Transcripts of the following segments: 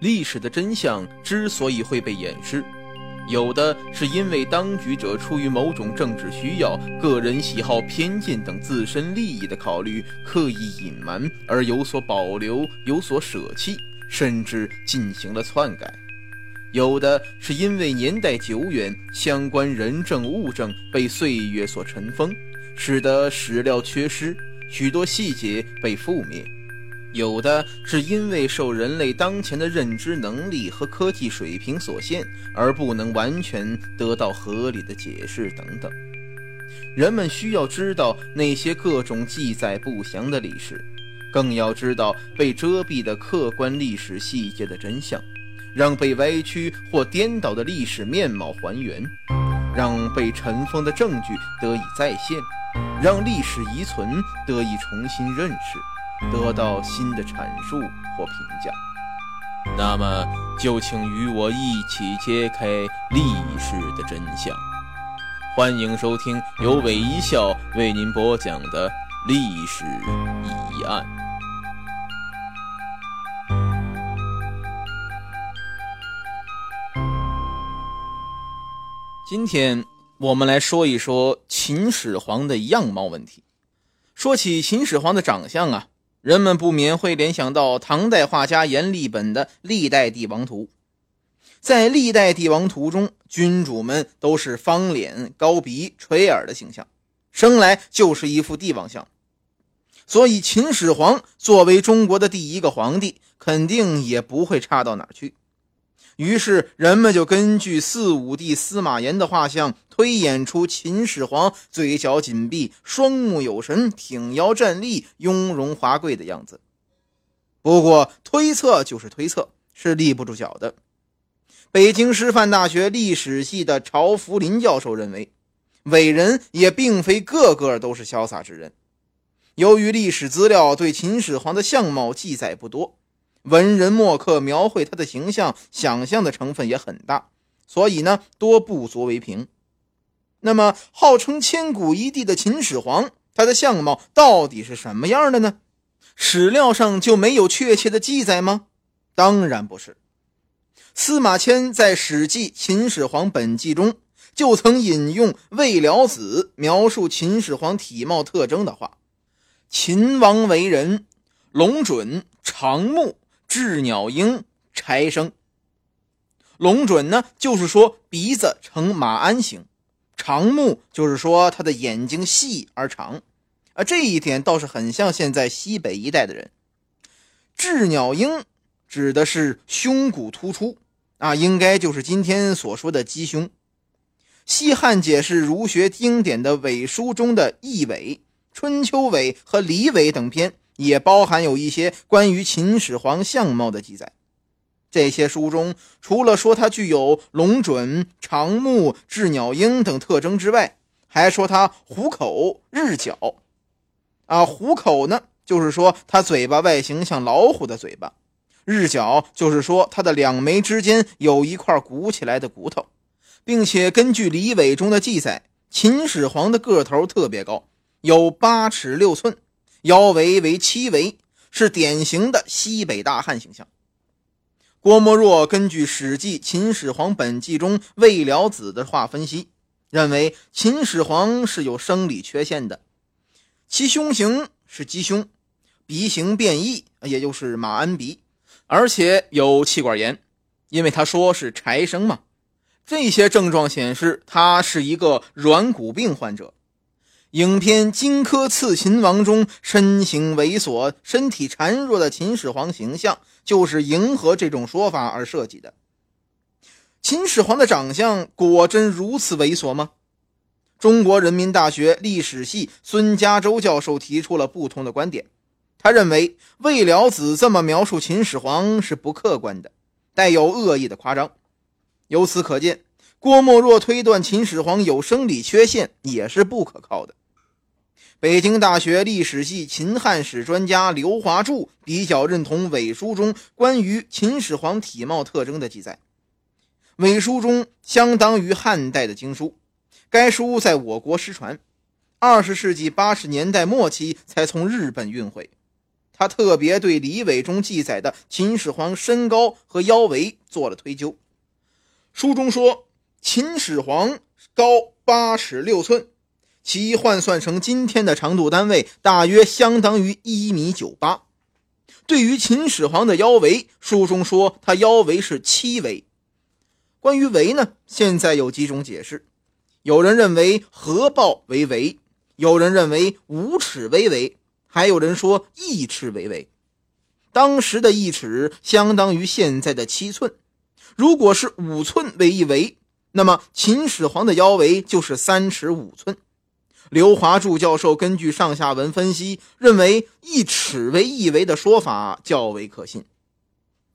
历史的真相之所以会被掩饰，有的是因为当局者出于某种政治需要、个人喜好、偏见等自身利益的考虑，刻意隐瞒而有所保留、有所舍弃，甚至进行了篡改；有的是因为年代久远，相关人证物证被岁月所尘封，使得史料缺失。许多细节被覆灭，有的是因为受人类当前的认知能力和科技水平所限，而不能完全得到合理的解释等等。人们需要知道那些各种记载不详的历史，更要知道被遮蔽的客观历史细节的真相，让被歪曲或颠倒的历史面貌还原，让被尘封的证据得以再现。让历史遗存得以重新认识，得到新的阐述或评价。那么，就请与我一起揭开历史的真相。欢迎收听由韦一笑为您播讲的历史疑案。今天。我们来说一说秦始皇的样貌问题。说起秦始皇的长相啊，人们不免会联想到唐代画家阎立本的《历代帝王图》。在《历代帝王图》中，君主们都是方脸、高鼻、垂耳的形象，生来就是一副帝王相。所以，秦始皇作为中国的第一个皇帝，肯定也不会差到哪儿去。于是，人们就根据四武帝司马炎的画像，推演出秦始皇嘴角紧闭、双目有神、挺腰站立、雍容华贵的样子。不过，推测就是推测，是立不住脚的。北京师范大学历史系的曹福林教授认为，伟人也并非个个都是潇洒之人。由于历史资料对秦始皇的相貌记载不多。文人墨客描绘他的形象，想象的成分也很大，所以呢，多不足为凭。那么，号称千古一帝的秦始皇，他的相貌到底是什么样的呢？史料上就没有确切的记载吗？当然不是。司马迁在《史记·秦始皇本纪》中就曾引用魏辽子描述秦始皇体貌特征的话：“秦王为人，龙准，长目。”雉鸟鹰柴生，龙准呢，就是说鼻子呈马鞍形；长目就是说他的眼睛细而长，啊，这一点倒是很像现在西北一带的人。雉鸟鹰指的是胸骨突出，啊，应该就是今天所说的鸡胸。西汉解释儒学经典的伪书中的《易伪》《春秋伪》和《离伪》等篇。也包含有一些关于秦始皇相貌的记载。这些书中，除了说他具有龙准、长目、雉鸟鹰等特征之外，还说他虎口、日角。啊，虎口呢，就是说他嘴巴外形像老虎的嘴巴；日角就是说他的两眉之间有一块鼓起来的骨头，并且根据李伟中的记载，秦始皇的个头特别高，有八尺六寸。腰围为七围，是典型的西北大汉形象。郭沫若根据《史记·秦始皇本纪》中魏了子的话分析，认为秦始皇是有生理缺陷的，其胸型是鸡胸，鼻型变异，也就是马鞍鼻，而且有气管炎，因为他说是柴生嘛。这些症状显示他是一个软骨病患者。影片《荆轲刺秦王》中身形猥琐、身体孱弱的秦始皇形象，就是迎合这种说法而设计的。秦始皇的长相果真如此猥琐吗？中国人民大学历史系孙家洲教授提出了不同的观点。他认为魏了子这么描述秦始皇是不客观的，带有恶意的夸张。由此可见，郭沫若推断秦始皇有生理缺陷也是不可靠的。北京大学历史系秦汉史专家刘华柱比较认同伪书中关于秦始皇体貌特征的记载。伪书中相当于汉代的经书，该书在我国失传，二十世纪八十年代末期才从日本运回。他特别对李伟中记载的秦始皇身高和腰围做了推究。书中说，秦始皇高八尺六寸，其换算成今天的长度单位，大约相当于一米九八。对于秦始皇的腰围，书中说他腰围是七围。关于围呢，现在有几种解释，有人认为合抱为围，有人认为五尺为围。还有人说一尺为围，当时的一尺相当于现在的七寸。如果是五寸为一围，那么秦始皇的腰围就是三尺五寸。刘华柱教授根据上下文分析，认为一尺为一围的说法较为可信。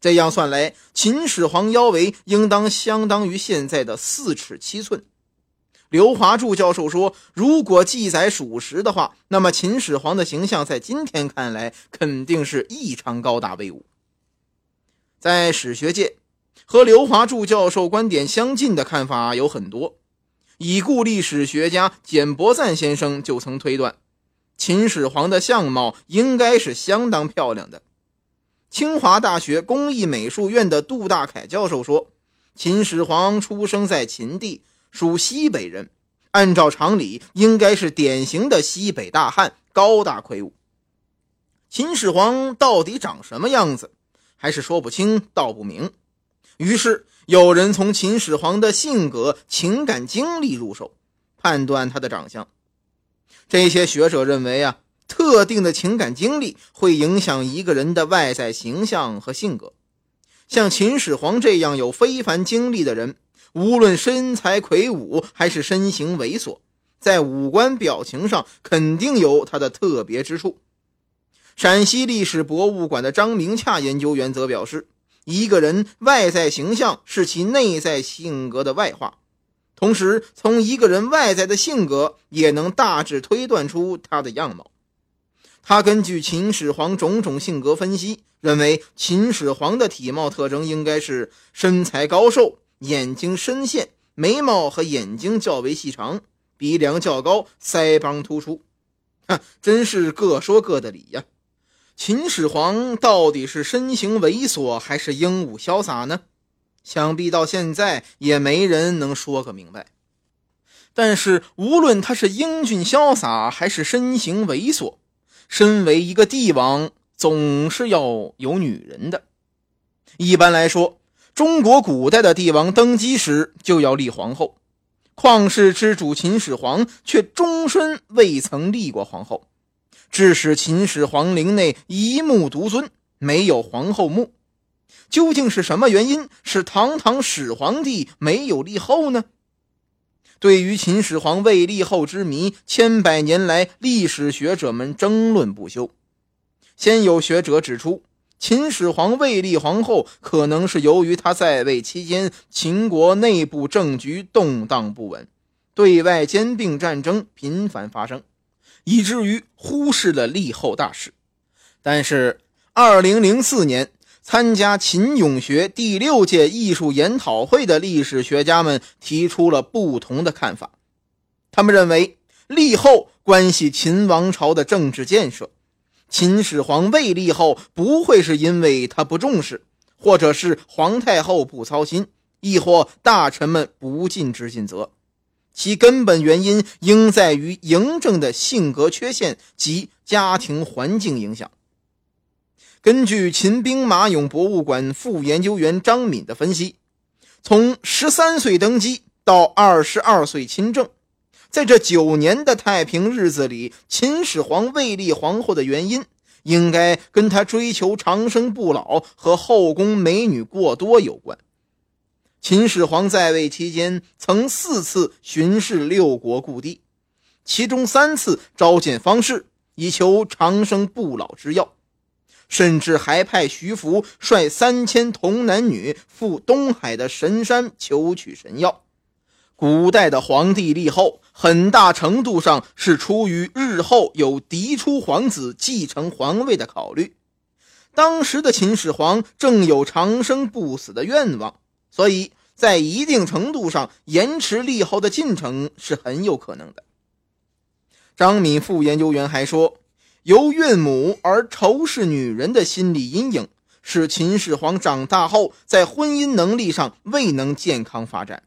这样算来，秦始皇腰围应当相当于现在的四尺七寸。刘华柱教授说：“如果记载属实的话，那么秦始皇的形象在今天看来肯定是异常高大威武。”在史学界，和刘华柱教授观点相近的看法有很多。已故历史学家简伯赞先生就曾推断，秦始皇的相貌应该是相当漂亮的。清华大学工艺美术院的杜大凯教授说：“秦始皇出生在秦地。”属西北人，按照常理应该是典型的西北大汉，高大魁梧。秦始皇到底长什么样子，还是说不清道不明。于是有人从秦始皇的性格、情感经历入手，判断他的长相。这些学者认为啊，特定的情感经历会影响一个人的外在形象和性格。像秦始皇这样有非凡经历的人。无论身材魁梧还是身形猥琐，在五官表情上肯定有他的特别之处。陕西历史博物馆的张明洽研究员则表示，一个人外在形象是其内在性格的外化，同时从一个人外在的性格也能大致推断出他的样貌。他根据秦始皇种种性格分析，认为秦始皇的体貌特征应该是身材高瘦。眼睛深陷，眉毛和眼睛较为细长，鼻梁较高，腮帮突出，哈，真是各说各的理呀。秦始皇到底是身形猥琐还是英武潇洒呢？想必到现在也没人能说个明白。但是无论他是英俊潇洒还是身形猥琐，身为一个帝王，总是要有女人的。一般来说。中国古代的帝王登基时就要立皇后，旷世之主秦始皇却终身未曾立过皇后，致使秦始皇陵内一墓独尊，没有皇后墓。究竟是什么原因使堂堂始皇帝没有立后呢？对于秦始皇未立后之谜，千百年来历史学者们争论不休。先有学者指出。秦始皇未立皇后，可能是由于他在位期间，秦国内部政局动荡不稳，对外兼并战争频繁发生，以至于忽视了立后大事。但是，二零零四年参加秦俑学第六届艺术研讨会的历史学家们提出了不同的看法，他们认为立后关系秦王朝的政治建设。秦始皇未立后，不会是因为他不重视，或者是皇太后不操心，亦或大臣们不尽职尽责，其根本原因应在于嬴政的性格缺陷及家庭环境影响。根据秦兵马俑博物馆副研究员张敏的分析，从十三岁登基到二十二岁亲政。在这九年的太平日子里，秦始皇未立皇后的原因，应该跟他追求长生不老和后宫美女过多有关。秦始皇在位期间，曾四次巡视六国故地，其中三次召见方士，以求长生不老之药，甚至还派徐福率三千童男女赴东海的神山求取神药。古代的皇帝立后，很大程度上是出于日后有嫡出皇子继承皇位的考虑。当时的秦始皇正有长生不死的愿望，所以在一定程度上延迟立后的进程是很有可能的。张敏副研究员还说，由孕母而仇视女人的心理阴影，使秦始皇长大后在婚姻能力上未能健康发展。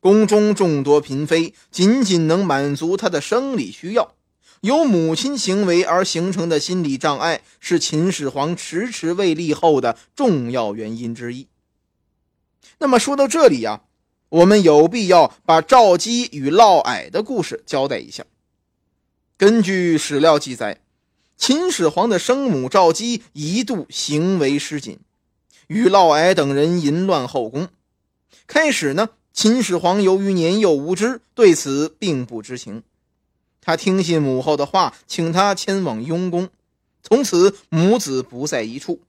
宫中众多嫔妃仅仅能满足他的生理需要，由母亲行为而形成的心理障碍，是秦始皇迟迟未立后的重要原因之一。那么说到这里呀，我们有必要把赵姬与嫪毐的故事交代一下。根据史料记载，秦始皇的生母赵姬一度行为失谨，与嫪毐等人淫乱后宫。开始呢，秦始皇由于年幼无知，对此并不知情。他听信母后的话，请她迁往雍宫，从此母子不在一处。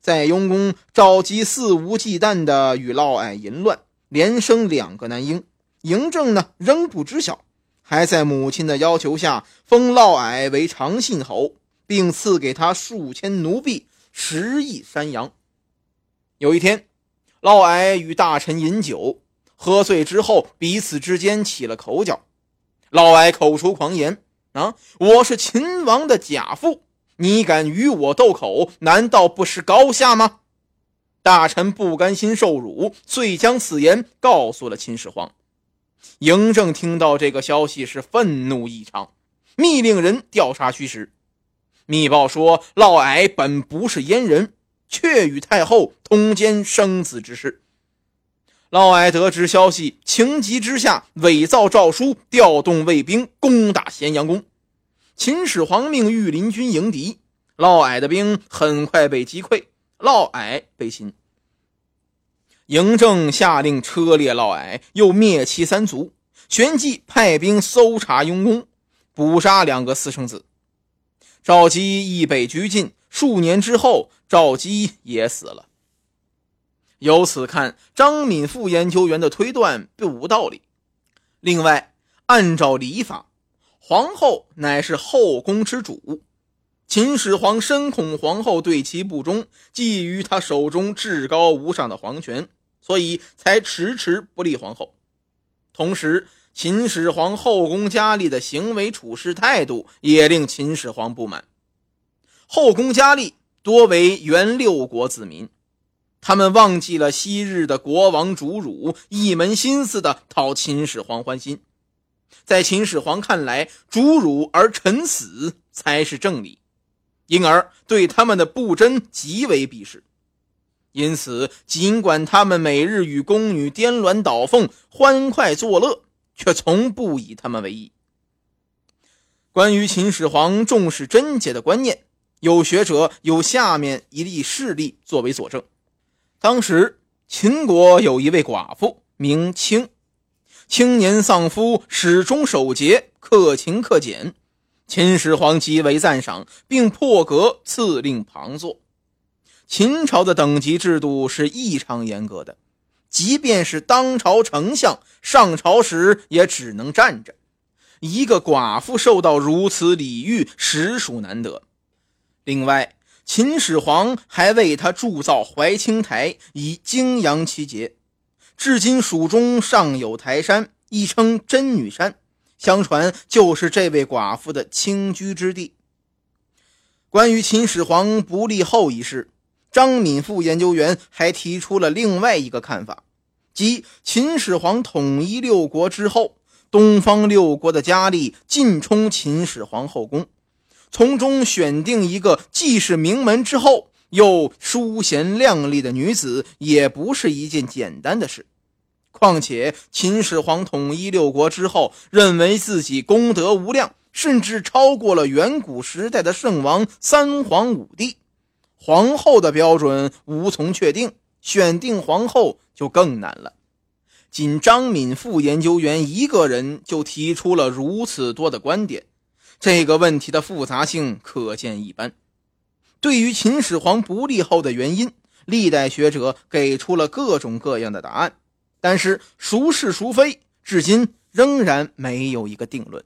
在雍宫，赵姬肆无忌惮地与嫪毐淫乱，连生两个男婴。嬴政呢，仍不知晓。还在母亲的要求下，封嫪毐为长信侯，并赐给他数千奴婢、十亿山羊。有一天，嫪毐与大臣饮酒，喝醉之后，彼此之间起了口角。嫪毐口出狂言：“啊，我是秦王的假父，你敢与我斗口，难道不识高下吗？”大臣不甘心受辱，遂将此言告诉了秦始皇。嬴政听到这个消息是愤怒异常，密令人调查虚实。密报说，嫪毐本不是阉人，却与太后通奸生子之事。嫪毐得知消息，情急之下伪造诏书，调动卫兵攻打咸阳宫。秦始皇命御林军迎敌，嫪毐的兵很快被击溃，嫪毐被擒。嬴政下令车裂嫪毐，又灭其三族，旋即派兵搜查雍宫，捕杀两个私生子。赵姬亦被拘禁。数年之后，赵姬也死了。由此看，张敏副研究员的推断并无道理。另外，按照礼法，皇后乃是后宫之主，秦始皇深恐皇后对其不忠，觊觎他手中至高无上的皇权。所以才迟迟不立皇后。同时，秦始皇后宫佳丽的行为处事态度也令秦始皇不满。后宫佳丽多为原六国子民，他们忘记了昔日的国王主辱，一门心思的讨秦始皇欢心。在秦始皇看来，主辱而臣死才是正理，因而对他们的不贞极为鄙视。因此，尽管他们每日与宫女颠鸾倒凤、欢快作乐，却从不以他们为意。关于秦始皇重视贞洁的观念，有学者有下面一例事例作为佐证：当时秦国有一位寡妇，名青，青年丧夫，始终守节，克勤克俭。秦始皇极为赞赏，并破格赐令旁坐。秦朝的等级制度是异常严格的，即便是当朝丞相上朝时也只能站着。一个寡妇受到如此礼遇，实属难得。另外，秦始皇还为他铸造怀清台，以敬扬其节。至今蜀中尚有台山，亦称真女山，相传就是这位寡妇的清居之地。关于秦始皇不立后一事。张敏副研究员还提出了另外一个看法，即秦始皇统一六国之后，东方六国的佳丽尽充秦始皇后宫，从中选定一个既是名门之后又淑贤靓丽的女子，也不是一件简单的事。况且秦始皇统一六国之后，认为自己功德无量，甚至超过了远古时代的圣王三皇五帝。皇后的标准无从确定，选定皇后就更难了。仅张敏副研究员一个人就提出了如此多的观点，这个问题的复杂性可见一斑。对于秦始皇不立后的原因，历代学者给出了各种各样的答案，但是孰是孰非，至今仍然没有一个定论。